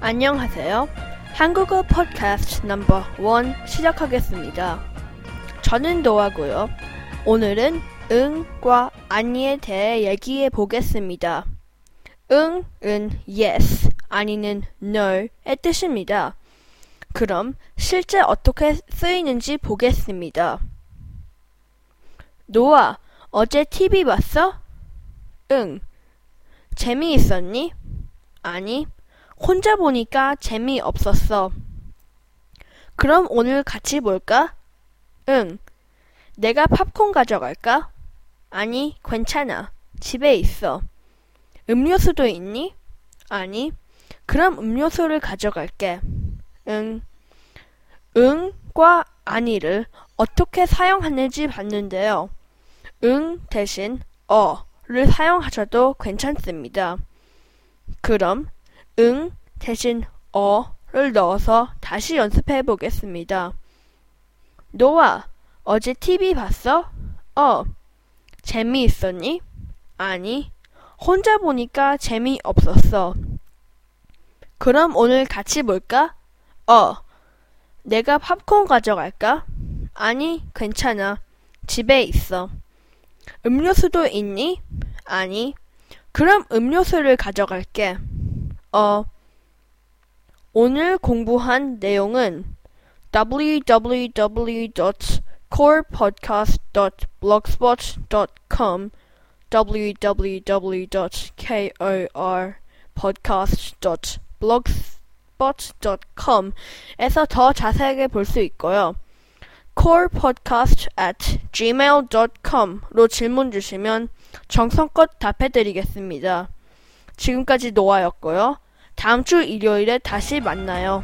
안녕하세요. 한국어 팟캐스트 넘버 원 시작하겠습니다. 저는 노아고요. 오늘은 응과 아니에 대해 얘기해 보겠습니다. 응은 yes, 아니는 no의 뜻입니다. 그럼 실제 어떻게 쓰이는지 보겠습니다. 노아, 어제 TV 봤어? 응. 재미있었니? 아니, 혼자 보니까 재미없었어. 그럼 오늘 같이 볼까? 응. 내가 팝콘 가져갈까? 아니, 괜찮아. 집에 있어. 음료수도 있니? 아니. 그럼 음료수를 가져갈게. 응. 응과 아니를 어떻게 사용하는지 봤는데요. 응 대신 어를 사용하셔도 괜찮습니다. 그럼 응 대신 어를 넣어서 다시 연습해 보겠습니다. 노아, 어제 TV 봤어? 어. 재미있었니? 아니. 혼자 보니까 재미없었어. 그럼 오늘 같이 볼까? 어. 내가 팝콘 가져갈까? 아니, 괜찮아. 집에 있어. 음료수도 있니? 아니. 그럼 음료수를 가져갈게. 어. 오늘 공부한 내용은 www.corepodcast.blogspot.com www.korepodcast.blogspot.com 에서 더 자세하게 볼 수 있고요. corepodcast at gmail.com로 질문 주시면 정성껏 답해드리겠습니다. 지금까지 노아였고요. 다음 주 일요일에 다시 만나요.